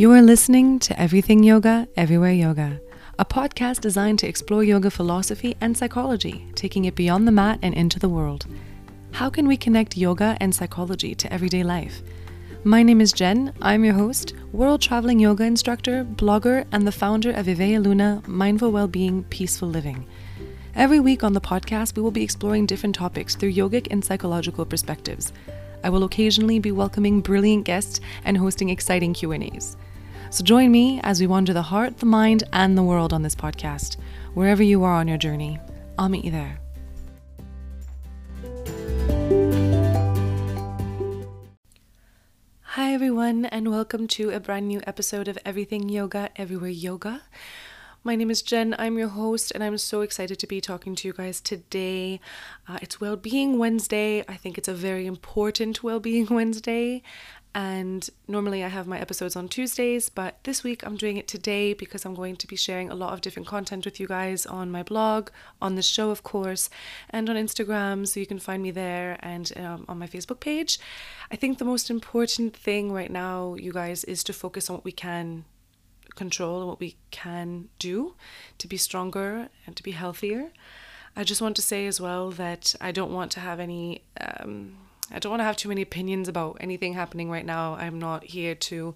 You are listening to Everything Yoga, Everywhere Yoga, a podcast designed to explore yoga philosophy and psychology, taking it beyond the mat and into the world. How can we connect yoga and psychology to everyday life? My name is Gen. I'm your host, world traveling yoga instructor, blogger, and the founder of Ivea Luna Mindful Wellbeing, Peaceful Living. Every week on the podcast, we will be exploring different topics through yogic and psychological perspectives. I will occasionally be welcoming brilliant guests and hosting exciting Q&As. So join me as we wander the heart, the mind, and the world on this podcast. Wherever you are on your journey, I'll meet you there. Hi, everyone, and welcome to a brand new episode of Everything Yoga, Everywhere Yoga. My name is Gen. I'm your host, and I'm so excited to be talking to you guys today. Uh, it's Wellbeing Wednesday. I think it's a very important Wellbeing Wednesday. And normally I have my episodes on Tuesdays, but this week I'm doing it today because I'm going to be sharing a lot of different content with you guys on my blog, on the show, of course, and on Instagram. So you can find me there and um, on my Facebook page. I think the most important thing right now, you guys, is to focus on what we can control and what we can do to be stronger and to be healthier. I just want to say as well that I don't want to have any. Um, I don't want to have too many opinions about anything happening right now. I'm not here to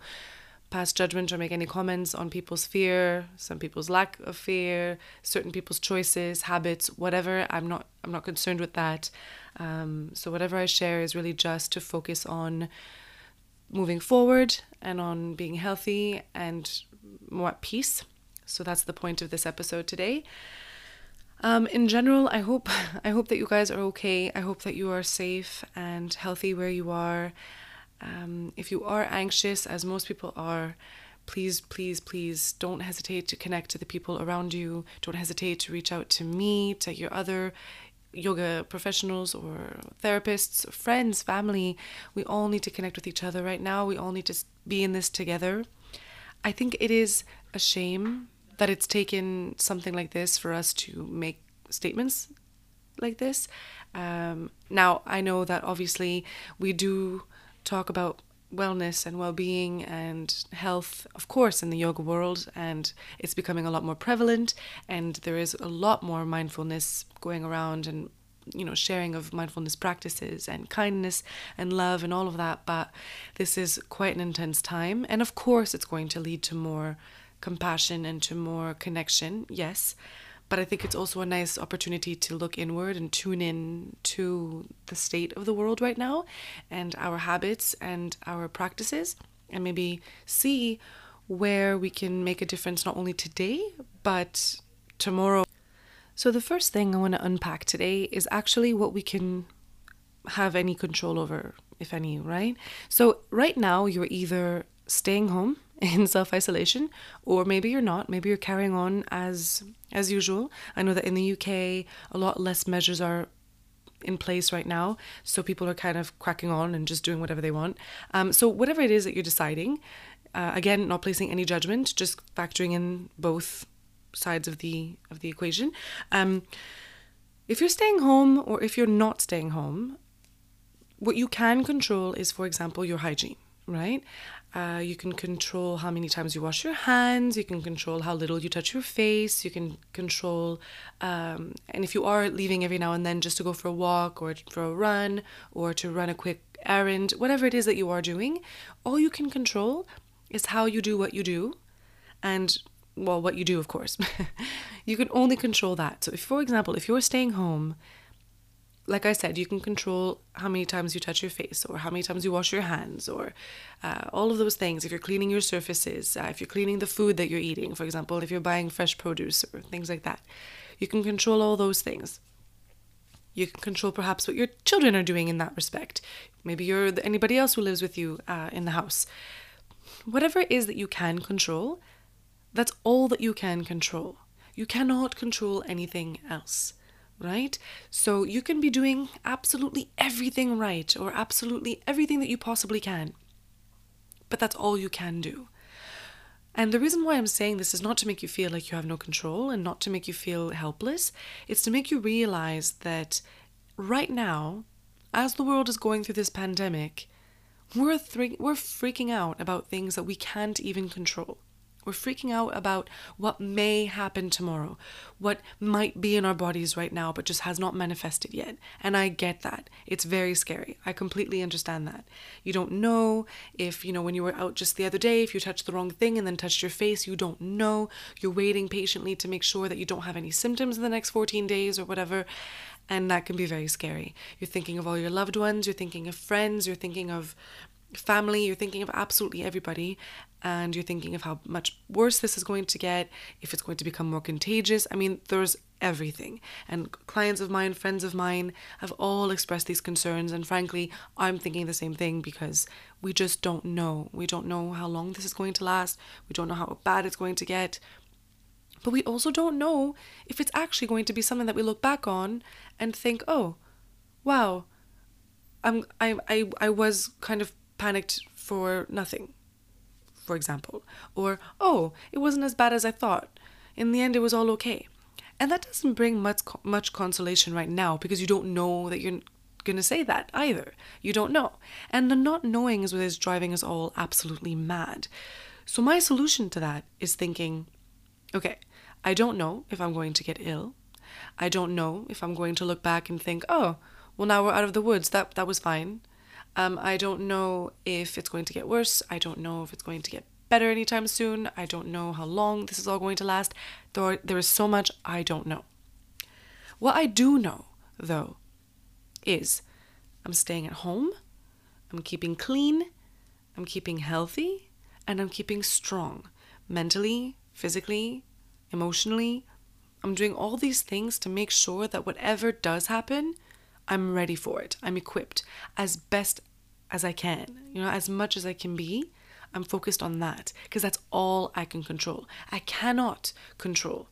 pass judgment or make any comments on people's fear, some people's lack of fear, certain people's choices, habits, whatever. I'm not I'm not concerned with that. Um, so whatever I share is really just to focus on moving forward and on being healthy and more at peace. So that's the point of this episode today. Um, in general, I hope I hope that you guys are okay. I hope that you are safe and healthy where you are. Um, if you are anxious, as most people are, please, please, please don't hesitate to connect to the people around you. Don't hesitate to reach out to me, to your other yoga professionals or therapists, friends, family. We all need to connect with each other right now. We all need to be in this together. I think it is a shame that it's taken something like this for us to make statements like this. Um, now, I know that obviously we do talk about wellness and well-being and health of course in the yoga world and it's becoming a lot more prevalent and there is a lot more mindfulness going around and you know sharing of mindfulness practices and kindness and love and all of that but this is quite an intense time and of course it's going to lead to more compassion and to more connection yes but i think it's also a nice opportunity to look inward and tune in to the state of the world right now and our habits and our practices and maybe see where we can make a difference not only today but tomorrow so, the first thing I want to unpack today is actually what we can have any control over, if any, right? So, right now, you're either staying home in self isolation or maybe you're not maybe you're carrying on as as usual i know that in the uk a lot less measures are in place right now so people are kind of cracking on and just doing whatever they want um, so whatever it is that you're deciding uh, again not placing any judgment just factoring in both sides of the of the equation. Um, if you're staying home or if you're not staying home, what you can control is, for example, your hygiene, right? Uh, you can control how many times you wash your hands. You can control how little you touch your face. You can control, um, and if you are leaving every now and then just to go for a walk or for a run or to run a quick errand, whatever it is that you are doing, all you can control is how you do what you do and well, what you do, of course. you can only control that. So, if, for example, if you're staying home, like I said, you can control how many times you touch your face or how many times you wash your hands or uh, all of those things. If you're cleaning your surfaces, uh, if you're cleaning the food that you're eating, for example, if you're buying fresh produce or things like that, you can control all those things. You can control perhaps what your children are doing in that respect. Maybe you're anybody else who lives with you uh, in the house. Whatever it is that you can control, that's all that you can control. You cannot control anything else, right? So you can be doing absolutely everything right or absolutely everything that you possibly can, but that's all you can do. And the reason why I'm saying this is not to make you feel like you have no control and not to make you feel helpless. It's to make you realize that right now, as the world is going through this pandemic, we're we're freaking out about things that we can't even control. We're freaking out about what may happen tomorrow, what might be in our bodies right now, but just has not manifested yet. And I get that. It's very scary. I completely understand that. You don't know if, you know, when you were out just the other day, if you touched the wrong thing and then touched your face, you don't know. You're waiting patiently to make sure that you don't have any symptoms in the next 14 days or whatever. And that can be very scary. You're thinking of all your loved ones, you're thinking of friends, you're thinking of family, you're thinking of absolutely everybody, and you're thinking of how much worse this is going to get, if it's going to become more contagious. I mean, there's everything. And clients of mine, friends of mine have all expressed these concerns, and frankly, I'm thinking the same thing because we just don't know. We don't know how long this is going to last, we don't know how bad it's going to get. But we also don't know if it's actually going to be something that we look back on and think, oh, wow, I'm, I, I, I was kind of panicked for nothing, for example. Or, oh, it wasn't as bad as I thought. In the end, it was all okay. And that doesn't bring much, much consolation right now because you don't know that you're going to say that either. You don't know. And the not knowing is what is driving us all absolutely mad. So, my solution to that is thinking, okay, I don't know if I'm going to get ill. I don't know if I'm going to look back and think, oh, well, now we're out of the woods. That, that was fine. Um, I don't know if it's going to get worse. I don't know if it's going to get better anytime soon. I don't know how long this is all going to last. There, are, there is so much I don't know. What I do know, though, is I'm staying at home, I'm keeping clean, I'm keeping healthy, and I'm keeping strong mentally, physically, emotionally. I'm doing all these things to make sure that whatever does happen, I'm ready for it. I'm equipped as best as I can, you know, as much as I can be. I'm focused on that because that's all I can control. I cannot control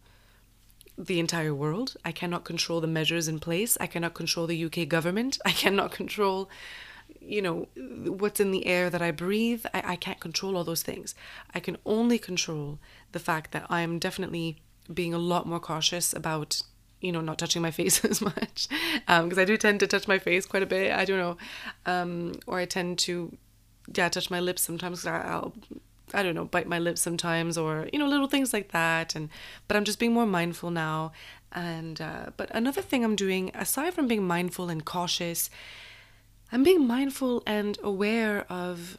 the entire world. I cannot control the measures in place. I cannot control the UK government. I cannot control, you know, what's in the air that I breathe. I, I can't control all those things. I can only control the fact that I am definitely being a lot more cautious about you know, not touching my face as much because um, I do tend to touch my face quite a bit. I don't know, um, or I tend to, yeah, touch my lips sometimes. I'll, I don't know, bite my lips sometimes, or you know, little things like that. And but I'm just being more mindful now. And uh, but another thing I'm doing aside from being mindful and cautious, I'm being mindful and aware of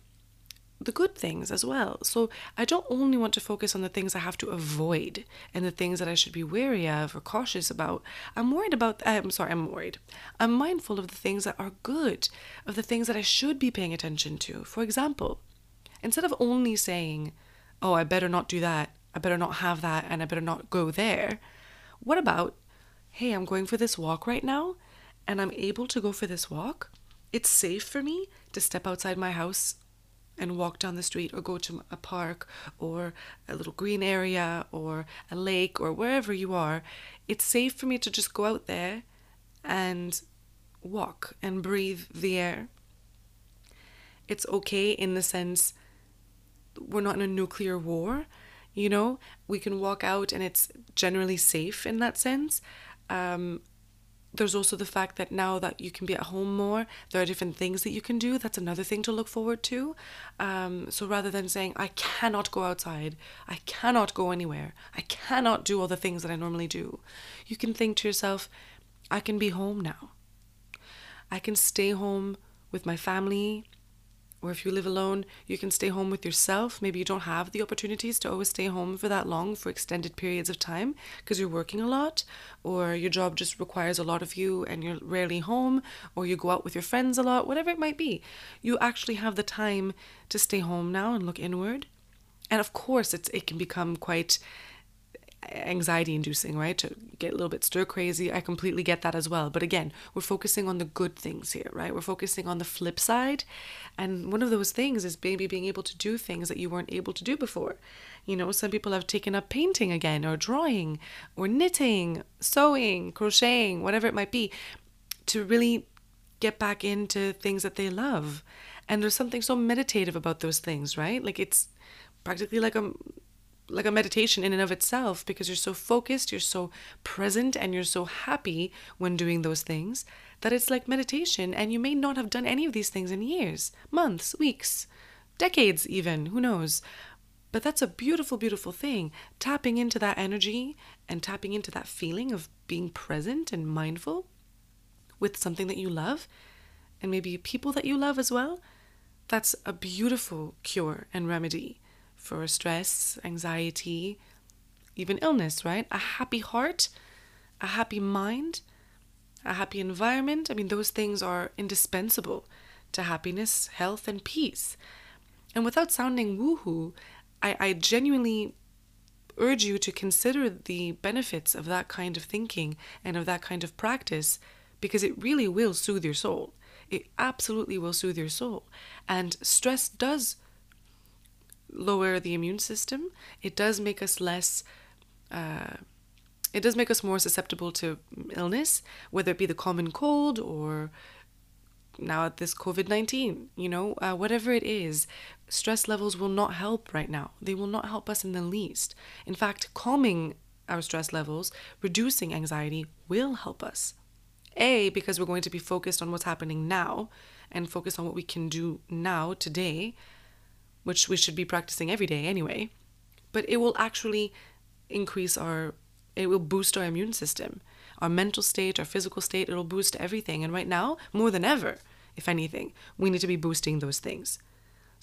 the good things as well. So I don't only want to focus on the things I have to avoid and the things that I should be wary of or cautious about. I'm worried about, I'm sorry, I'm worried. I'm mindful of the things that are good, of the things that I should be paying attention to. For example, instead of only saying, oh, I better not do that, I better not have that, and I better not go there, what about, hey, I'm going for this walk right now, and I'm able to go for this walk? It's safe for me to step outside my house and walk down the street or go to a park or a little green area or a lake or wherever you are, it's safe for me to just go out there and walk and breathe the air. It's okay in the sense we're not in a nuclear war, you know, we can walk out and it's generally safe in that sense. Um, there's also the fact that now that you can be at home more, there are different things that you can do. That's another thing to look forward to. Um, so rather than saying, I cannot go outside, I cannot go anywhere, I cannot do all the things that I normally do, you can think to yourself, I can be home now. I can stay home with my family or if you live alone, you can stay home with yourself. Maybe you don't have the opportunities to always stay home for that long for extended periods of time because you're working a lot, or your job just requires a lot of you and you're rarely home, or you go out with your friends a lot, whatever it might be. You actually have the time to stay home now and look inward. And of course, it's it can become quite anxiety inducing, right? To get a little bit stir crazy. I completely get that as well. But again, we're focusing on the good things here, right? We're focusing on the flip side. And one of those things is maybe being able to do things that you weren't able to do before. You know, some people have taken up painting again, or drawing, or knitting, sewing, crocheting, whatever it might be, to really get back into things that they love. And there's something so meditative about those things, right? Like it's practically like a like a meditation in and of itself because you're so focused, you're so present, and you're so happy when doing those things that it's like meditation. And you may not have done any of these things in years, months, weeks, decades, even, who knows. But that's a beautiful, beautiful thing. Tapping into that energy and tapping into that feeling of being present and mindful with something that you love and maybe people that you love as well. That's a beautiful cure and remedy for stress, anxiety, even illness, right? A happy heart, a happy mind, a happy environment. I mean, those things are indispensable to happiness, health, and peace. And without sounding woohoo, I, I genuinely urge you to consider the benefits of that kind of thinking and of that kind of practice because it really will soothe your soul. It absolutely will soothe your soul. And stress does lower the immune system. It does make us less. Uh, it does make us more susceptible to illness, whether it be the common cold or now at this COVID 19, you know, uh, whatever it is, stress levels will not help right now. They will not help us in the least. In fact, calming our stress levels, reducing anxiety will help us. A, because we're going to be focused on what's happening now and focused on what we can do now, today, which we should be practicing every day anyway, but it will actually increase our, it will boost our immune system, our mental state, our physical state, it'll boost everything. And right now, more than ever, if anything, we need to be boosting those things.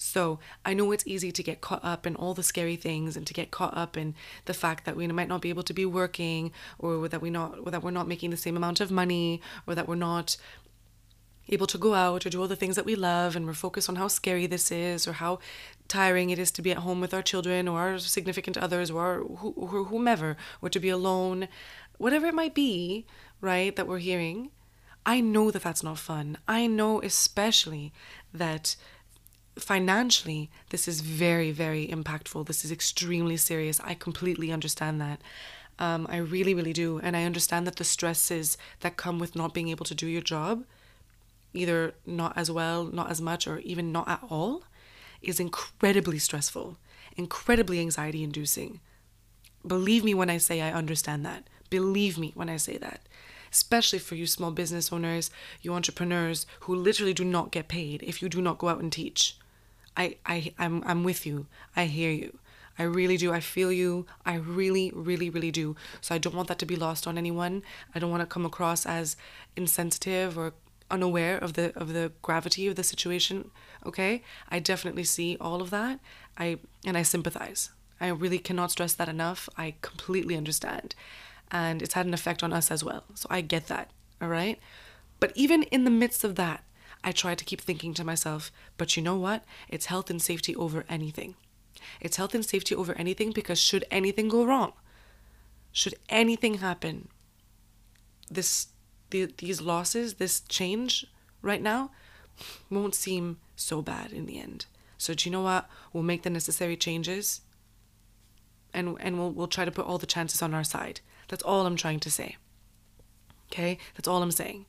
So I know it's easy to get caught up in all the scary things and to get caught up in the fact that we might not be able to be working or that we not or that we're not making the same amount of money or that we're not able to go out or do all the things that we love and we're focused on how scary this is or how tiring it is to be at home with our children or our significant others or whomever or to be alone. Whatever it might be right that we're hearing i know that that's not fun. I know especially that financially this is very very impactful. This is extremely serious. I completely understand that. Um, i really really do. And i understand that the stresses that come with not being able to do your job either not as well, not as much, or even not at all, is incredibly stressful, incredibly anxiety inducing. Believe me when I say I understand that. Believe me when I say that. Especially for you small business owners, you entrepreneurs who literally do not get paid if you do not go out and teach. I, I I'm I'm with you. I hear you. I really do. I feel you. I really, really, really do. So I don't want that to be lost on anyone. I don't want to come across as insensitive or unaware of the of the gravity of the situation okay? I definitely see all of that. I and i sympathize. I really cannot stress that enough. I completely understand. And it's had an effect on us as well. So i get that all right? But even in the midst of that i try to keep thinking to myself but you know what? It's health and safety over anything. It's health and safety over anything because should anything go wrong should anything happen this the, these losses, this change right now, won't seem so bad in the end. So do you know what? We'll make the necessary changes and and we'll we'll try to put all the chances on our side. That's all I'm trying to say. Okay? That's all I'm saying.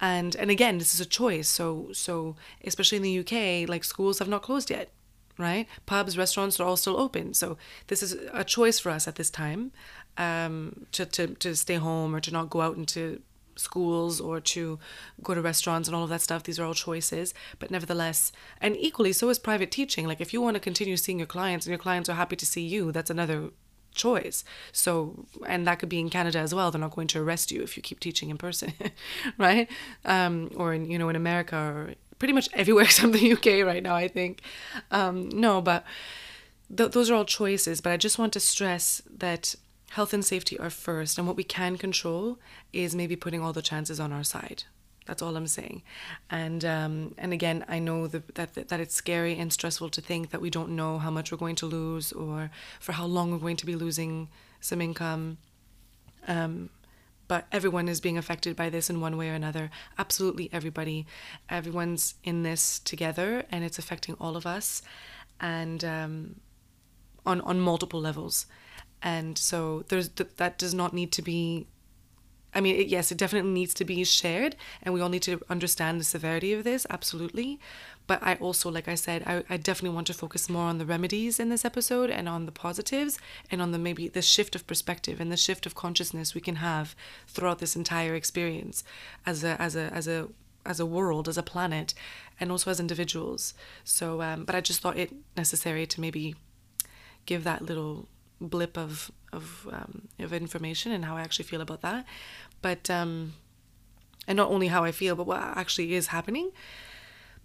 And and again, this is a choice. So so especially in the UK, like schools have not closed yet, right? Pubs, restaurants are all still open. So this is a choice for us at this time um, to, to, to stay home or to not go out into schools or to go to restaurants and all of that stuff. These are all choices, but nevertheless, and equally so is private teaching. Like if you want to continue seeing your clients and your clients are happy to see you, that's another choice. So, and that could be in Canada as well. They're not going to arrest you if you keep teaching in person, right? Um, or in, you know, in America or pretty much everywhere except the UK right now, I think. Um, no, but th- those are all choices. But I just want to stress that health and safety are first, and what we can control is maybe putting all the chances on our side. That's all I'm saying. And um, and again, I know the, that that it's scary and stressful to think that we don't know how much we're going to lose or for how long we're going to be losing some income. Um, but everyone is being affected by this in one way or another. Absolutely everybody. Everyone's in this together, and it's affecting all of us, and um, on on multiple levels and so there's th- that does not need to be I mean, it, yes, it definitely needs to be shared, and we all need to understand the severity of this, absolutely. But I also, like I said, I, I definitely want to focus more on the remedies in this episode and on the positives and on the maybe the shift of perspective and the shift of consciousness we can have throughout this entire experience as a as a as a as a world, as a planet, and also as individuals. So, um, but I just thought it necessary to maybe give that little blip of of um, of information and how I actually feel about that. But um, and not only how I feel, but what actually is happening.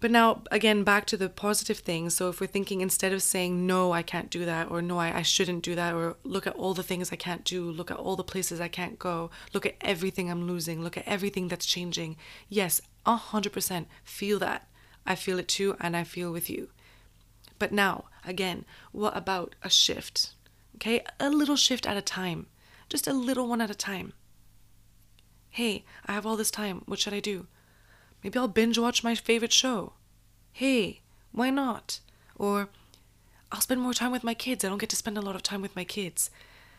But now, again, back to the positive things. So, if we're thinking instead of saying, no, I can't do that, or no, I, I shouldn't do that, or look at all the things I can't do, look at all the places I can't go, look at everything I'm losing, look at everything that's changing. Yes, 100% feel that. I feel it too, and I feel with you. But now, again, what about a shift? Okay, a little shift at a time, just a little one at a time. Hey, I have all this time. What should I do? Maybe I'll binge watch my favorite show. Hey, why not? Or I'll spend more time with my kids. I don't get to spend a lot of time with my kids.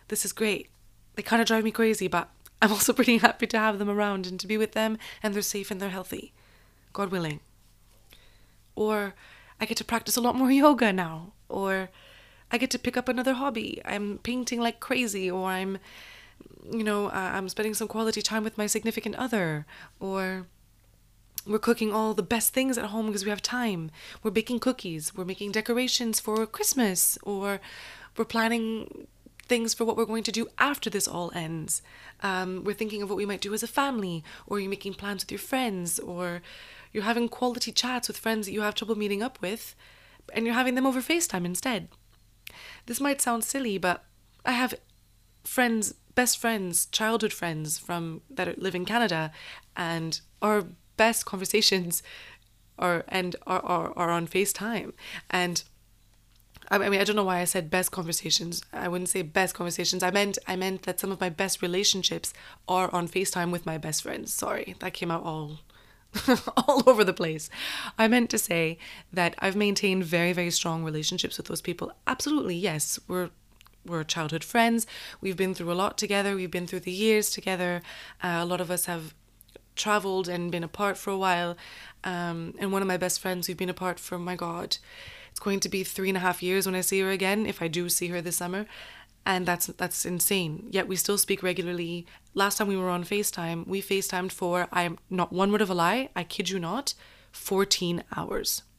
This is great. They kind of drive me crazy, but I'm also pretty happy to have them around and to be with them and they're safe and they're healthy. God willing. Or I get to practice a lot more yoga now. Or I get to pick up another hobby. I'm painting like crazy, or I'm, you know, uh, I'm spending some quality time with my significant other, or we're cooking all the best things at home because we have time. We're baking cookies. We're making decorations for Christmas, or we're planning things for what we're going to do after this all ends. Um, we're thinking of what we might do as a family, or you're making plans with your friends, or you're having quality chats with friends that you have trouble meeting up with, and you're having them over FaceTime instead. This might sound silly, but I have friends, best friends, childhood friends from that live in Canada, and our best conversations are and are, are, are on FaceTime. And I mean, I don't know why I said best conversations. I wouldn't say best conversations. I meant I meant that some of my best relationships are on FaceTime with my best friends. Sorry, that came out all all over the place. I meant to say that I've maintained very, very strong relationships with those people. Absolutely, yes. We're we're childhood friends. We've been through a lot together. We've been through the years together. Uh, a lot of us have traveled and been apart for a while. Um, and one of my best friends, we've been apart for my God, it's going to be three and a half years when I see her again, if I do see her this summer and that's that's insane. Yet we still speak regularly. Last time we were on FaceTime, we FaceTimed for I'm not one word of a lie, I kid you not, 14 hours.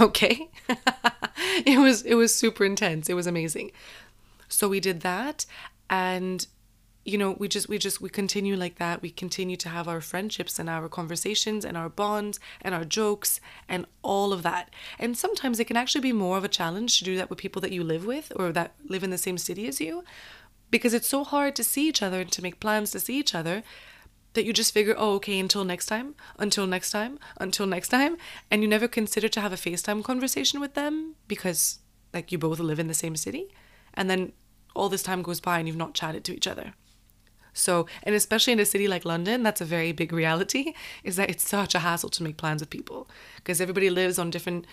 Okay? it was it was super intense. It was amazing. So we did that and you know we just we just we continue like that. We continue to have our friendships and our conversations and our bonds and our jokes and all of that. And sometimes it can actually be more of a challenge to do that with people that you live with or that live in the same city as you because it's so hard to see each other and to make plans to see each other that you just figure oh okay until next time until next time until next time. And you never consider to have a facetime conversation with them because like you both live in the same city. And then all this time goes by and you've not chatted to each other so, and especially in a city like London, that's a very big reality is that it's such a hassle to make plans with people. Because everybody lives on different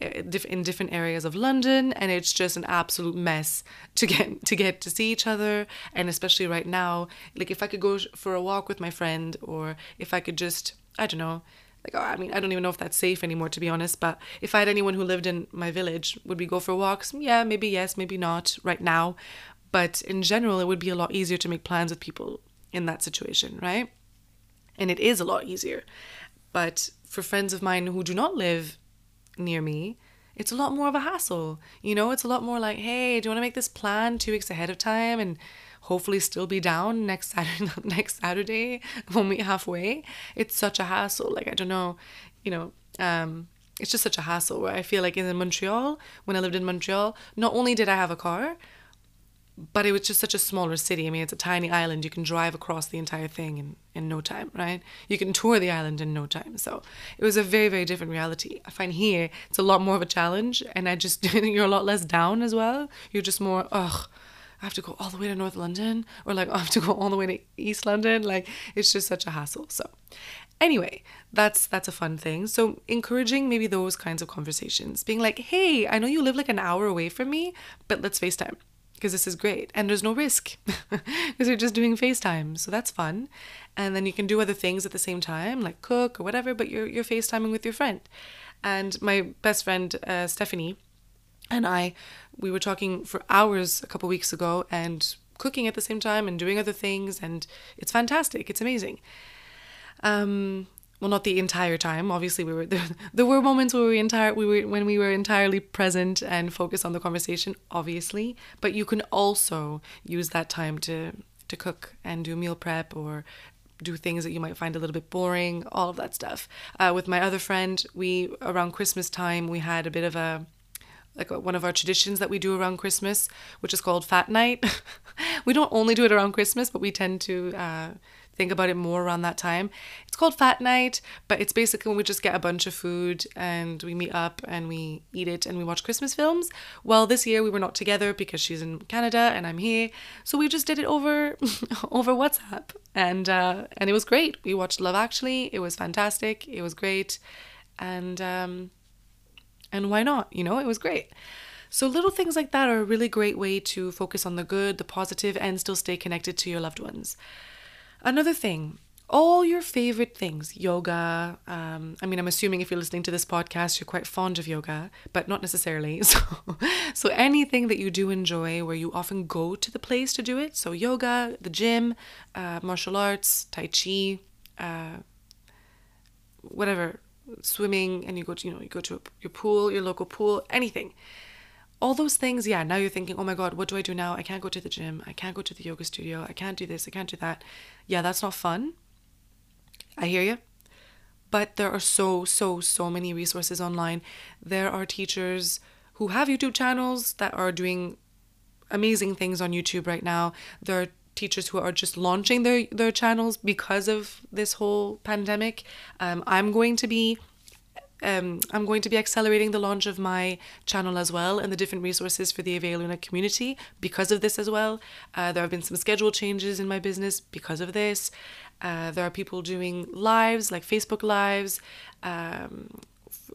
eh, in different areas of London and it's just an absolute mess to get to get to see each other. And especially right now like if I could go for a walk with my friend or if I could just I don't know like oh, I mean I don't even know if that's safe anymore to be honest but if I had anyone who lived in my village would we go for walks? Yeah maybe yes maybe not right now but in general, it would be a lot easier to make plans with people in that situation, right? And it is a lot easier. But for friends of mine who do not live near me, it's a lot more of a hassle. You know, it's a lot more like, hey, do you want to make this plan two weeks ahead of time and hopefully still be down next Saturday next Saturday we'll meet halfway? It's such a hassle. Like I don't know, you know, um, it's just such a hassle where I feel like in Montreal, when I lived in Montreal, not only did I have a car, but it was just such a smaller city. I mean, it's a tiny island. You can drive across the entire thing in, in no time, right? You can tour the island in no time. So it was a very, very different reality. I find here it's a lot more of a challenge, and I just you're a lot less down as well. You're just more, ugh, I have to go all the way to North London, or like oh, I have to go all the way to East London. Like it's just such a hassle. So anyway that's that's a fun thing so encouraging maybe those kinds of conversations being like hey i know you live like an hour away from me but let's facetime because this is great and there's no risk because you're just doing FaceTime. So that's fun. And then you can do other things at the same time, like cook or whatever, but you're, you're FaceTiming with your friend. And my best friend, uh, Stephanie, and I, we were talking for hours a couple weeks ago and cooking at the same time and doing other things. And it's fantastic. It's amazing. Um, well not the entire time. Obviously we were there, there were moments where we entire we were when we were entirely present and focused on the conversation obviously. But you can also use that time to to cook and do meal prep or do things that you might find a little bit boring all of that stuff. Uh, with my other friend we around christmas time we had a bit of a like one of our traditions that we do around Christmas, which is called Fat Night. we don't only do it around Christmas, but we tend to uh, think about it more around that time. It's called Fat Night, but it's basically when we just get a bunch of food and we meet up and we eat it and we watch Christmas films. Well, this year we were not together because she's in Canada and I'm here, so we just did it over over WhatsApp, and uh, and it was great. We watched Love Actually. It was fantastic. It was great, and um, and why not? You know, it was great. So, little things like that are a really great way to focus on the good, the positive, and still stay connected to your loved ones. Another thing, all your favorite things, yoga. Um, I mean, I'm assuming if you're listening to this podcast, you're quite fond of yoga, but not necessarily. So, so anything that you do enjoy, where you often go to the place to do it. So, yoga, the gym, uh, martial arts, tai chi, uh, whatever, swimming, and you go to you know you go to your pool, your local pool, anything all those things, yeah, now you're thinking, oh my God, what do I do now? I can't go to the gym. I can't go to the yoga studio. I can't do this. I can't do that. Yeah, that's not fun. I hear you. But there are so, so, so many resources online. There are teachers who have YouTube channels that are doing amazing things on YouTube right now. There are teachers who are just launching their, their channels because of this whole pandemic. Um, I'm going to be um, I'm going to be accelerating the launch of my channel as well and the different resources for the Avea Luna community because of this as well. Uh, there have been some schedule changes in my business because of this. Uh, there are people doing lives like Facebook lives. Um,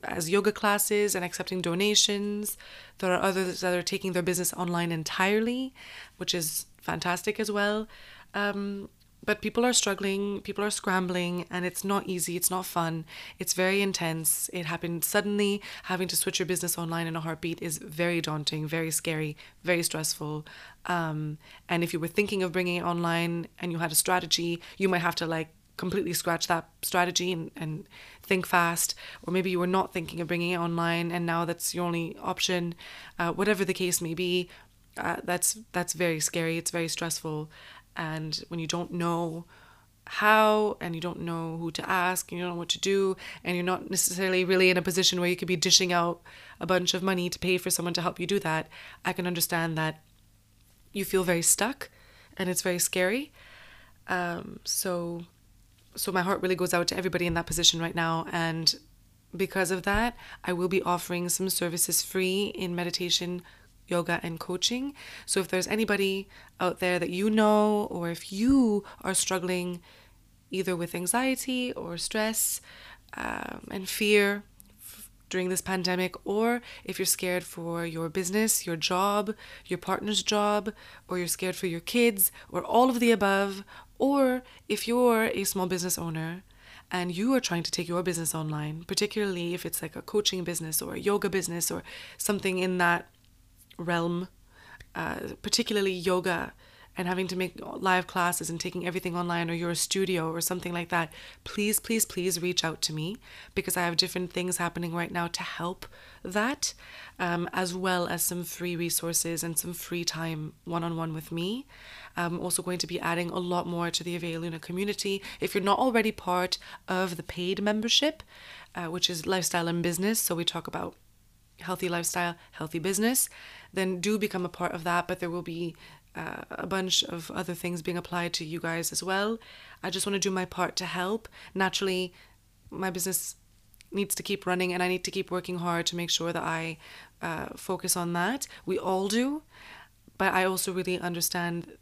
as yoga classes and accepting donations. There are others that are taking their business online entirely, which is fantastic as well. Um, but people are struggling, people are scrambling, and it's not easy, it's not fun, it's very intense. It happened suddenly. Having to switch your business online in a heartbeat is very daunting, very scary, very stressful. Um, and if you were thinking of bringing it online and you had a strategy, you might have to like completely scratch that strategy and, and think fast or maybe you were not thinking of bringing it online and now that's your only option uh, whatever the case may be uh, that's that's very scary it's very stressful and when you don't know how and you don't know who to ask and you don't know what to do and you're not necessarily really in a position where you could be dishing out a bunch of money to pay for someone to help you do that i can understand that you feel very stuck and it's very scary. Um, so so my heart really goes out to everybody in that position right now and because of that i will be offering some services free in meditation yoga, and coaching. So if there's anybody out there that you know, or if you are struggling either with anxiety or stress um, and fear during this pandemic, or if you're scared for your business, your job, your partner's job, or you're scared for your kids, or all of the above, or if you're a small business owner and you are trying to take your business online, particularly if it's like a coaching business or a yoga business or something in that realm, uh, particularly yoga and having to make live classes and taking everything online or you're a studio or something like that, please, please, please reach out to me because I have different things happening right now to help that, um, as well as some free resources and some free time one on one with me. I'm also going to be adding a lot more to the Avea Luna community. If you're not already part of the paid membership, uh, which is lifestyle and business, so we talk about healthy lifestyle, healthy business then do become a part of that. But there will be uh, a bunch of other things being applied to you guys as well. I just want to do my part to help. Naturally, my business needs to keep running and I need to keep working hard to make sure that I uh, focus on that. We all do, but I also really understand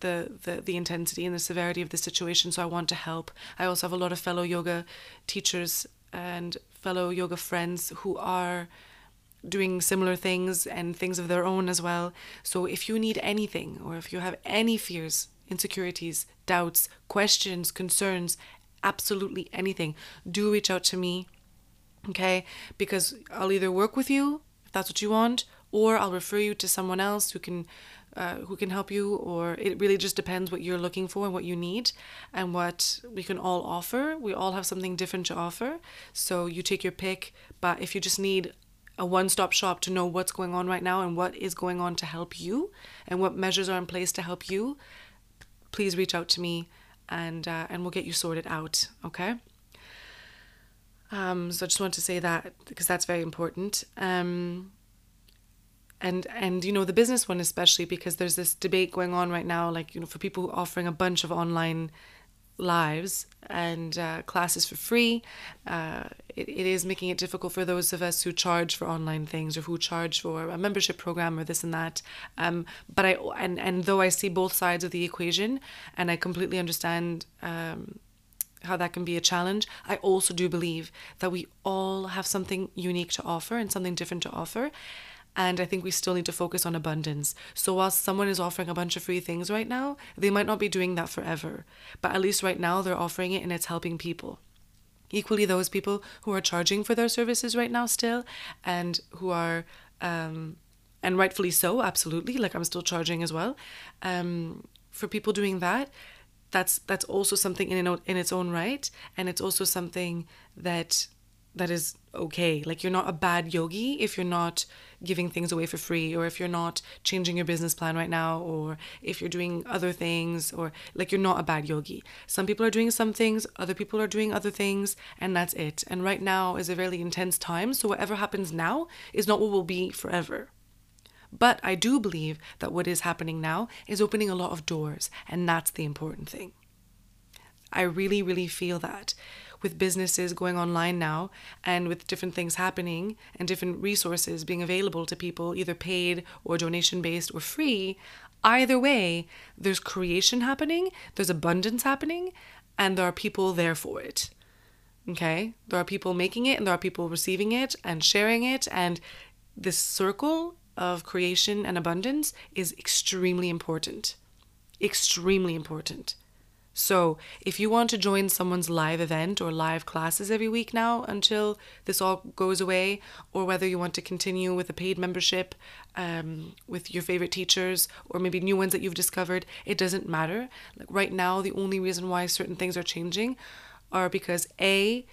the, the the intensity and the severity of the situation so I want to help. I also have a lot of fellow yoga teachers and fellow yoga friends who are doing similar things and things of their own as well. So if you need anything or if you have any fears, insecurities, doubts, questions, concerns, absolutely anything, do reach out to me. Okay? Because I'll either work with you if that's what you want or I'll refer you to someone else who can uh, who can help you or it really just depends what you're looking for and what you need and what we can all offer we all have something different to offer so you take your pick but if you just need a one-stop shop to know what's going on right now and what is going on to help you and what measures are in place to help you please reach out to me and uh, and we'll get you sorted out okay um, so I just want to say that because that's very important. Um, and and you know the business one especially because there's this debate going on right now like you know for people offering a bunch of online lives and uh, classes for free uh, it, it is making it difficult for those of us who charge for online things or who charge for a membership program or this and that um, but i and and though i see both sides of the equation and i completely understand um, how that can be a challenge, I also do believe that we all have something unique to offer and something different to offer. And I think we still need to focus on abundance. So, while someone is offering a bunch of free things right now, they might not be doing that forever. But at least right now, they're offering it and it's helping people. Equally, those people who are charging for their services right now, still, and who are, um, and rightfully so, absolutely, like I'm still charging as well. Um, for people doing that, that's that's also something in in its own right, and it's also something that that is okay. Like you're not a bad yogi if you're not giving things away for free or if you're not changing your business plan right now or if you're doing other things or like you're not a bad yogi. Some people are doing some things, other people are doing other things and that's it. And right now is a really intense time, so whatever happens now is not what will be forever. But I do believe that what is happening now is opening a lot of doors, and that's the important thing. I really, really feel that with businesses going online now and with different things happening and different resources being available to people, either paid or donation based or free, either way, there's creation happening, there's abundance happening, and there are people there for it. Okay? There are people making it and there are people receiving it and sharing it. And this circle of creation and abundance is extremely important. Extremely important. So, if you want to join someone's live event or live classes every week now until this all goes away, or whether you want to continue with a paid membership um, with your favorite teachers or maybe new ones that you've discovered, it doesn't matter. Like right now, the only reason why certain things are changing are because A,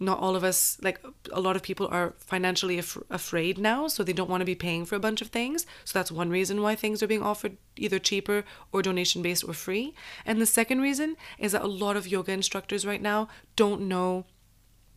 not all of us like a lot of people are financially af- afraid now so they don't want to be paying for a bunch of things. So that's one reason why things are being offered either cheaper or donation based or free. And the second reason is that a lot of yoga instructors right now don't know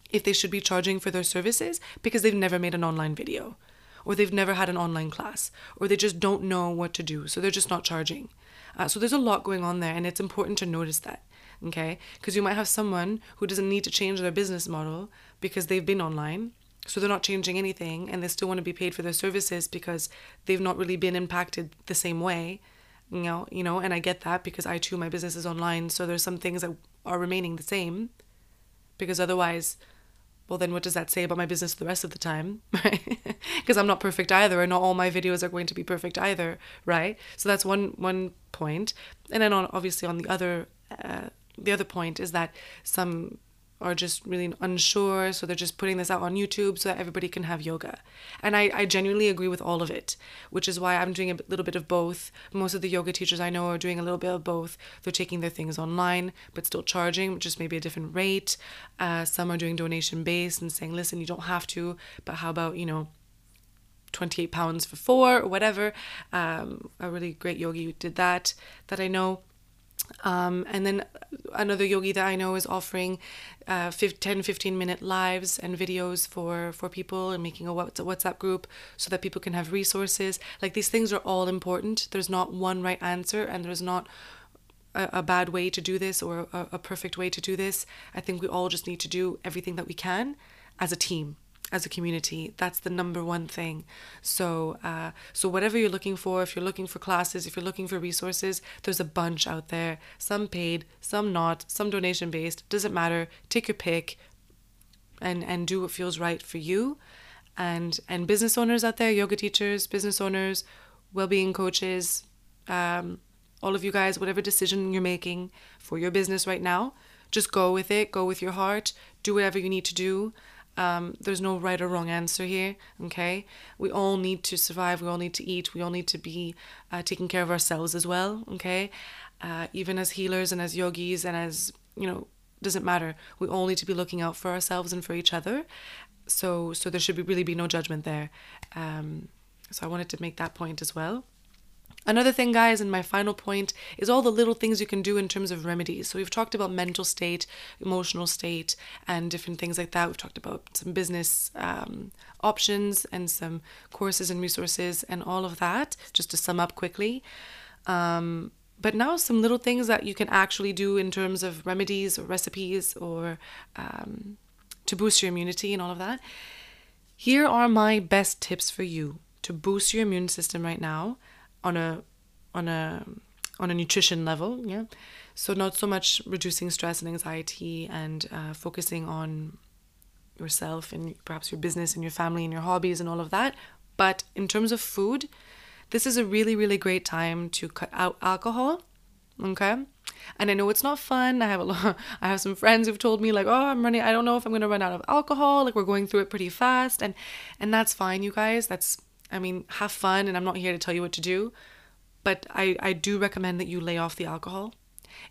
if they should be charging for their services because they've never made an online video or they've never had an online class or they just don't know what to do so they're just not charging. Uh, so there's a lot going on there and it's important to notice that okay? Because you might have someone who doesn't need to change their business model because they've been online, so they're not changing anything and they still want to be paid for their services because they've not really been impacted the same way. You know, you know, and I get that because I too my business is online, so there's some things that are remaining the same because otherwise well then what does that say about my business the rest of the time because i'm not perfect either and not all my videos are going to be perfect either right so that's one one point and then on obviously on the other uh, the other point is that some are just really unsure, so they're just putting this out on YouTube so that everybody can have yoga. And I, I genuinely agree with all of it, which is why I'm doing a little bit of both. Most of the yoga teachers I know are doing a little bit of both. They're taking their things online, but still charging, just maybe a different rate. Uh, some are doing donation based and saying, listen, you don't have to, but how about, you know, 28 pounds for four or whatever. Um, a really great yogi did that, that I know. Um, and then another yogi that I know is offering uh, 10, 15 minute lives and videos for, for people and making a WhatsApp group so that people can have resources. Like these things are all important. There's not one right answer and there's not a, a bad way to do this or a, a perfect way to do this. I think we all just need to do everything that we can as a team as a community that's the number one thing so uh, so whatever you're looking for if you're looking for classes if you're looking for resources there's a bunch out there some paid some not some donation based doesn't matter take your pick and and do what feels right for you and and business owners out there, yoga teachers, business owners, well-being coaches, um, all of you guys, whatever decision you're making for your business right now, just go with it. Go with your heart. Do whatever you need to do. Um, there's no right or wrong answer here. Okay, we all need to survive. We all need to eat. We all need to be uh, taking care of ourselves as well. Okay, uh, even as healers and as yogis and as you know, doesn't matter. We all need to be looking out for ourselves and for each other. So so there should be really be no judgment there. Um, so I wanted to make that point as well. Another thing, guys, and my final point is all the little things you can do in terms of remedies. So, we've talked about mental state, emotional state, and different things like that. We've talked about some business um, options and some courses and resources and all of that, just to sum up quickly. Um, but now, some little things that you can actually do in terms of remedies or recipes or um, to boost your immunity and all of that. Here are my best tips for you to boost your immune system right now on a on a on a nutrition level yeah? So not so much reducing stress and anxiety and uh, focusing on yourself and perhaps your business and your family and your hobbies and all of that but in terms of food this is a really really great time to cut out alcohol okay? And i know it's not fun. I have a lot i have some friends who've told me like oh i'm running i don't know if i'm going to run out of alcohol. Like we're going through it pretty fast and and that's fine you guys. That's I mean, have fun, and I'm not here to tell you what to do, but I, I do recommend that you lay off the alcohol.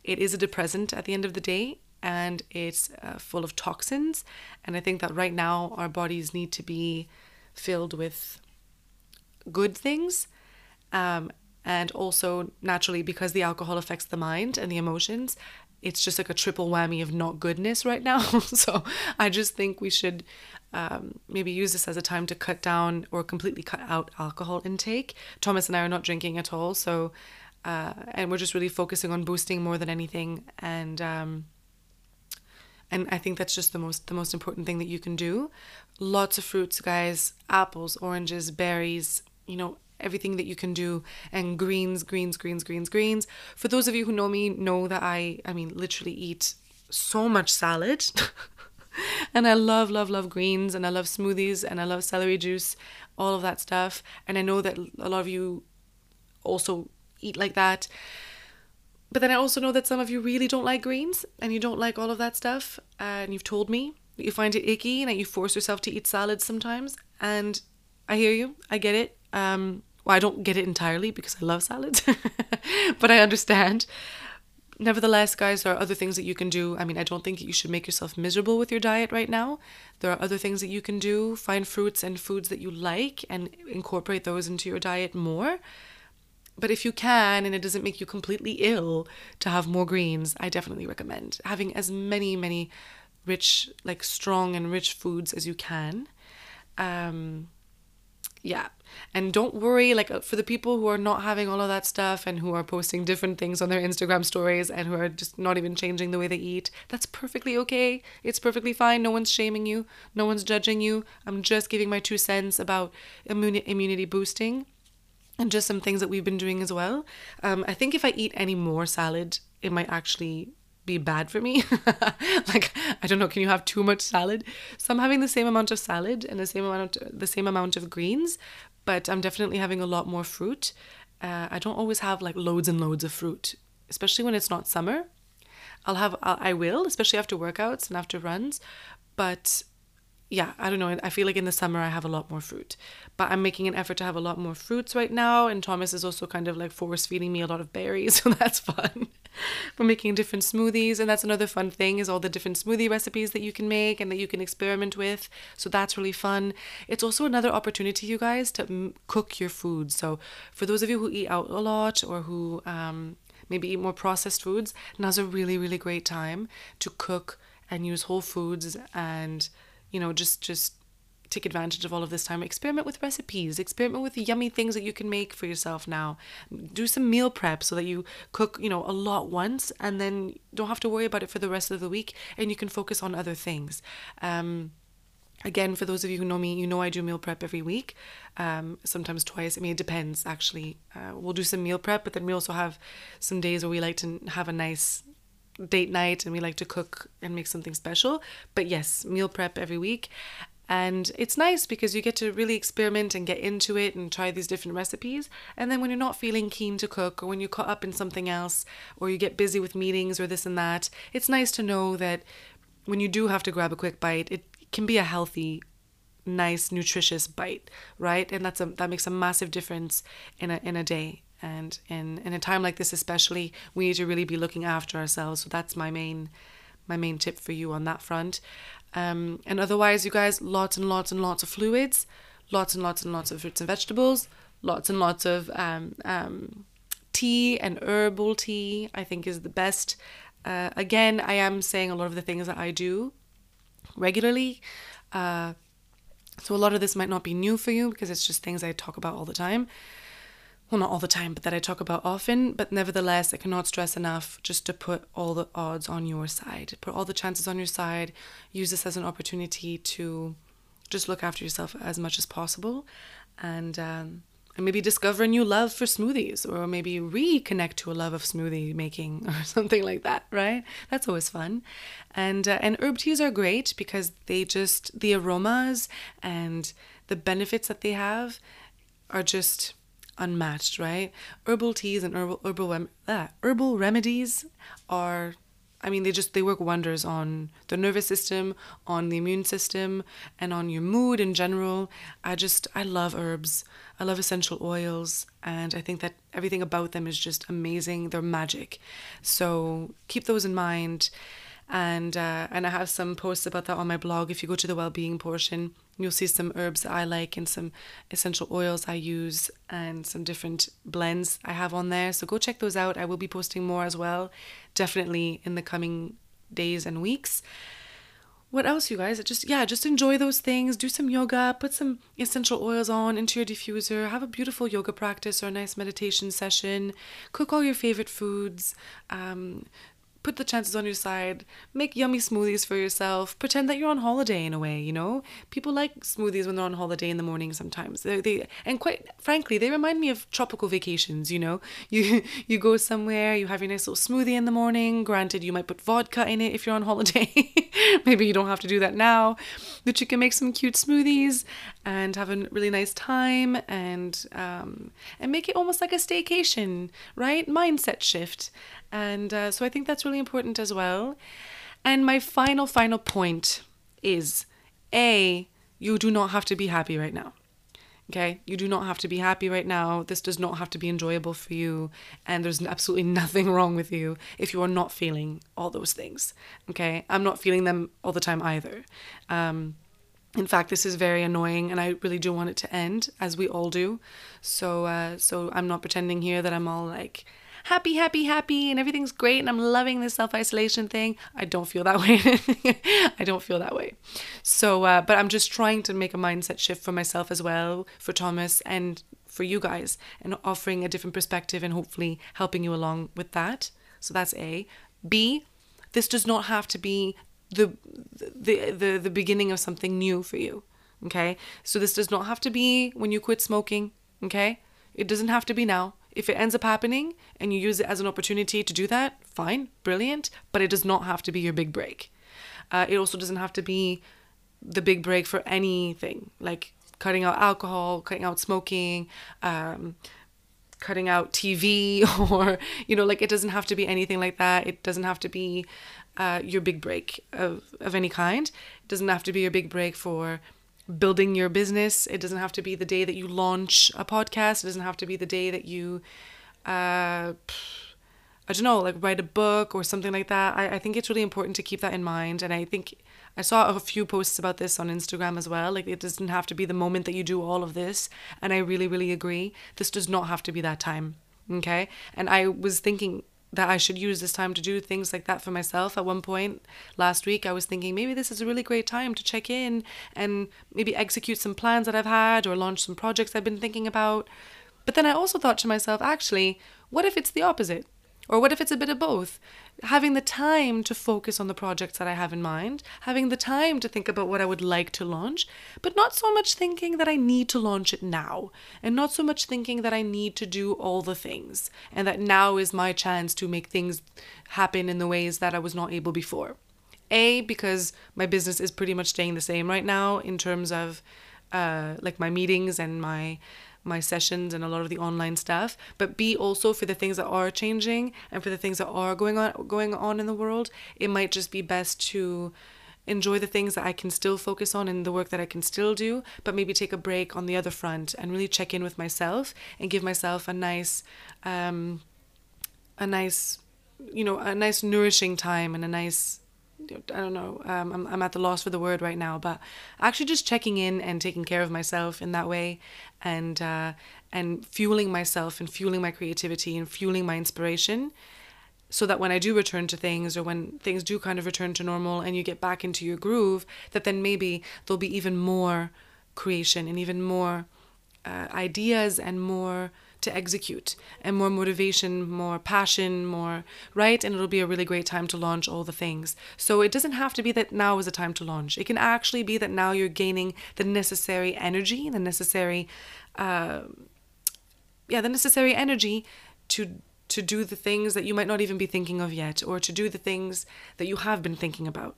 It is a depressant at the end of the day, and it's uh, full of toxins. And I think that right now our bodies need to be filled with good things. Um, and also, naturally, because the alcohol affects the mind and the emotions, it's just like a triple whammy of not goodness right now. so I just think we should um, maybe use this as a time to cut down or completely cut out alcohol intake. Thomas and I are not drinking at all, so uh, and we're just really focusing on boosting more than anything. And um, and I think that's just the most the most important thing that you can do. Lots of fruits, guys, apples, oranges, berries, you know, everything that you can do and greens greens greens greens greens for those of you who know me know that i i mean literally eat so much salad and I love, love, love greens and I love smoothies and I love celery juice, all of that stuff. And I know that a lot of you also eat like that. But then I also know that some of you really don't like greens and you don't like all of that stuff. And you've told me that you find it icky and that you force yourself to eat salads sometimes. And I hear you, I get it. Um, well, I don't get it entirely because I love salads, but I understand. Nevertheless, guys, there are other things that you can do. I mean, I don't think you should make yourself miserable with your diet right now. There are other things that you can do. Find fruits and foods that you like and incorporate those into your diet more. But if you can and it doesn't make you completely ill to have more greens, I definitely recommend having as many, many rich, like strong and rich foods as you can. Um, yeah. And don't worry like uh, for the people who are not having all of that stuff and who are posting different things on their instagram stories and who are just not even changing the way they eat that's perfectly okay. It's perfectly fine. No one's shaming you. No one's judging you. I'm just giving my two cents about immuni- immunity boosting and just some things that we've been doing as well. Um, i think if i eat any more salad it might actually be bad for me. like I don't know, can you have too much salad? So I'm having the same amount of salad and the same amount of, the same amount of greens, but I'm definitely having a lot more fruit. Uh, I don't always have like loads and loads of fruit, especially when it's not summer. I'll have I will, especially after workouts and after runs, but yeah, I don't know. I feel like in the summer I have a lot more fruit, but I'm making an effort to have a lot more fruits right now. And Thomas is also kind of like force feeding me a lot of berries, so that's fun. We're making different smoothies, and that's another fun thing is all the different smoothie recipes that you can make and that you can experiment with. So that's really fun. It's also another opportunity, you guys, to m- cook your food. So for those of you who eat out a lot or who um, maybe eat more processed foods, now's a really really great time to cook and use whole foods and you know, just just take advantage of all of this time. Experiment with recipes, experiment with yummy things that you can make for yourself now. Do some meal prep so that you cook, you know, a lot once and then don't have to worry about it for the rest of the week and you can focus on other things. Um, again, for those of you who know me, you know I do meal prep every week, um, sometimes twice. I mean, it depends actually. Uh, we'll do some meal prep, but then we also have some days where we like to have a nice date night and we like to cook and make something special. But yes, meal prep every week. And it's nice because you get to really experiment and get into it and try these different recipes. And then when you're not feeling keen to cook or when you're caught up in something else or you get busy with meetings or this and that, it's nice to know that when you do have to grab a quick bite, it can be a healthy nice nutritious bite right and that's a that makes a massive difference in a in a day and in in a time like this especially we need to really be looking after ourselves. So that's my main my main tip for you on that front. Um, and otherwise you guys lots and lots and lots of fluids lots and lots and lots of fruits and vegetables lots and lots of um, um, tea and herbal tea i think is the best. Uh, again i am saying a lot of the things that i do regularly. Uh, so a lot of this might not be new for you because it's just things i talk about all the time well, not all the time, but that I talk about often. But nevertheless, I cannot stress enough just to put all the odds on your side, put all the chances on your side. Use this as an opportunity to just look after yourself as much as possible, and um, and maybe discover a new love for smoothies, or maybe reconnect to a love of smoothie making, or something like that. Right? That's always fun, and uh, and herb teas are great because they just the aromas and the benefits that they have are just unmatched, right? Herbal teas and herbal herbal ah, herbal remedies are I mean they just they work wonders on the nervous system, on the immune system, and on your mood in general. I just I love herbs. I love essential oils and I think that everything about them is just amazing. They're magic. So keep those in mind and uh, and I have some posts about that on my blog. If you go to the well-being portion, you'll see some herbs I like and some essential oils I use and some different blends I have on there. So go check those out. I will be posting more as well, definitely in the coming days and weeks. What else, you guys? Just yeah, just enjoy those things. Do some yoga. Put some essential oils on into your diffuser. Have a beautiful yoga practice or a nice meditation session. Cook all your favorite foods. Um, put the chances on your side, make yummy smoothies for yourself, pretend that you're on holiday in a way, you know? People like smoothies when they're on holiday in the morning sometimes. They, they and quite frankly, they remind me of tropical vacations, you know? You you go somewhere, you have your nice little smoothie in the morning. Granted, you might put vodka in it if you're on holiday. Maybe you don't have to do that now, but you can make some cute smoothies and have a really nice time and um, and make it almost like a staycation, right? Mindset shift. And uh, so I think that's really important as well. And my final, final point is A, you do not have to be happy right now. Okay, you do not have to be happy right now. This does not have to be enjoyable for you. And there's absolutely nothing wrong with you if you are not feeling all those things. Okay, I'm not feeling them all the time either. Um, in fact, this is very annoying, and I really do want it to end, as we all do. So, uh, so I'm not pretending here that I'm all like happy, happy, happy, and everything's great, and I'm loving this self isolation thing. I don't feel that way. I don't feel that way. So, uh, but I'm just trying to make a mindset shift for myself as well, for Thomas, and for you guys, and offering a different perspective and hopefully helping you along with that. So that's A. B, this does not have to be the the the, the beginning of something new for you. Okay? So this does not have to be when you quit smoking, okay? It doesn't have to be now. If it ends up happening and you use it as an opportunity to do that, fine, brilliant, but it does not have to be your big break. Uh, it also doesn't have to be the big break for anything like cutting out alcohol, cutting out smoking, um, cutting out TV, or, you know, like it doesn't have to be anything like that. It doesn't have to be uh, your big break of, of any kind. It doesn't have to be your big break for building your business. It doesn't have to be the day that you launch a podcast. It doesn't have to be the day that you, uh, I don't know, like write a book or something like that. I, I think it's really important to keep that in mind. And I think I saw a few posts about this on Instagram as well. Like, it doesn't have to be the moment that you do all of this. And I really, really agree. This does not have to be that time. Okay. And I was thinking that I should use this time to do things like that for myself. At one point last week, I was thinking maybe this is a really great time to check in and maybe execute some plans that I've had or launch some projects I've been thinking about. But then I also thought to myself, actually, what if it's the opposite? Or what if it's a bit of both? Having the time to focus on the projects that I have in mind, having the time to think about what I would like to launch, but not so much thinking that I need to launch it now, and not so much thinking that I need to do all the things, and that now is my chance to make things happen in the ways that I was not able before. A, because my business is pretty much staying the same right now in terms of uh, like my meetings and my my sessions and a lot of the online stuff but b also for the things that are changing and for the things that are going on going on in the world it might just be best to enjoy the things that I can still focus on and the work that I can still do, but maybe take a break on the other front and really check in with myself and give myself a nice, um, a nice, you know, a nice nourishing time and a nice I don't know, um, I'm, I'm at the loss for the word right now, but actually just checking in and taking care of myself in that way and, uh, and fueling myself and fueling my creativity and fueling my inspiration so that when I do return to things or when things do kind of return to normal and you get back into your groove, that then maybe there'll be even more creation and even more uh, ideas and more to execute and more motivation, more passion, more, right? And it'll be a really great time to launch all the things. So it doesn't have to be that now is a time to launch. It can actually be that now you're gaining the necessary energy, the necessary, uh, yeah, the necessary energy to to do the things that you might not even be thinking of yet or to do the things that you have been thinking about.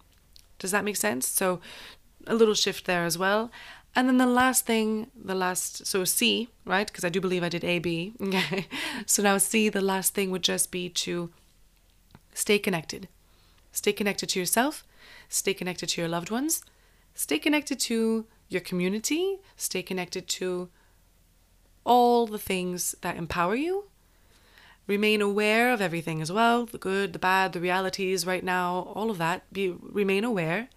Does that make sense? So a little shift there as well. And then the last thing, the last, so C, right? Because I do believe I did A, B. Okay. So now C, the last thing would just be to stay connected. Stay connected to yourself, stay connected to your loved ones, stay connected to your community, stay connected to all the things that empower you. Remain aware of everything as well the good, the bad, the realities right now, all of that. Be, remain aware,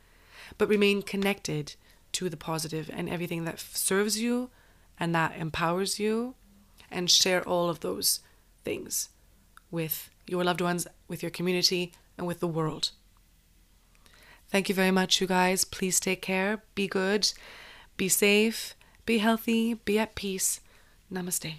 but remain connected to the positive and everything that serves you and that empowers you, and share all of those things with your loved ones, with your community, and with the world. Thank you very much, you guys. Please take care, be good, be safe, be healthy, be at peace. Namaste.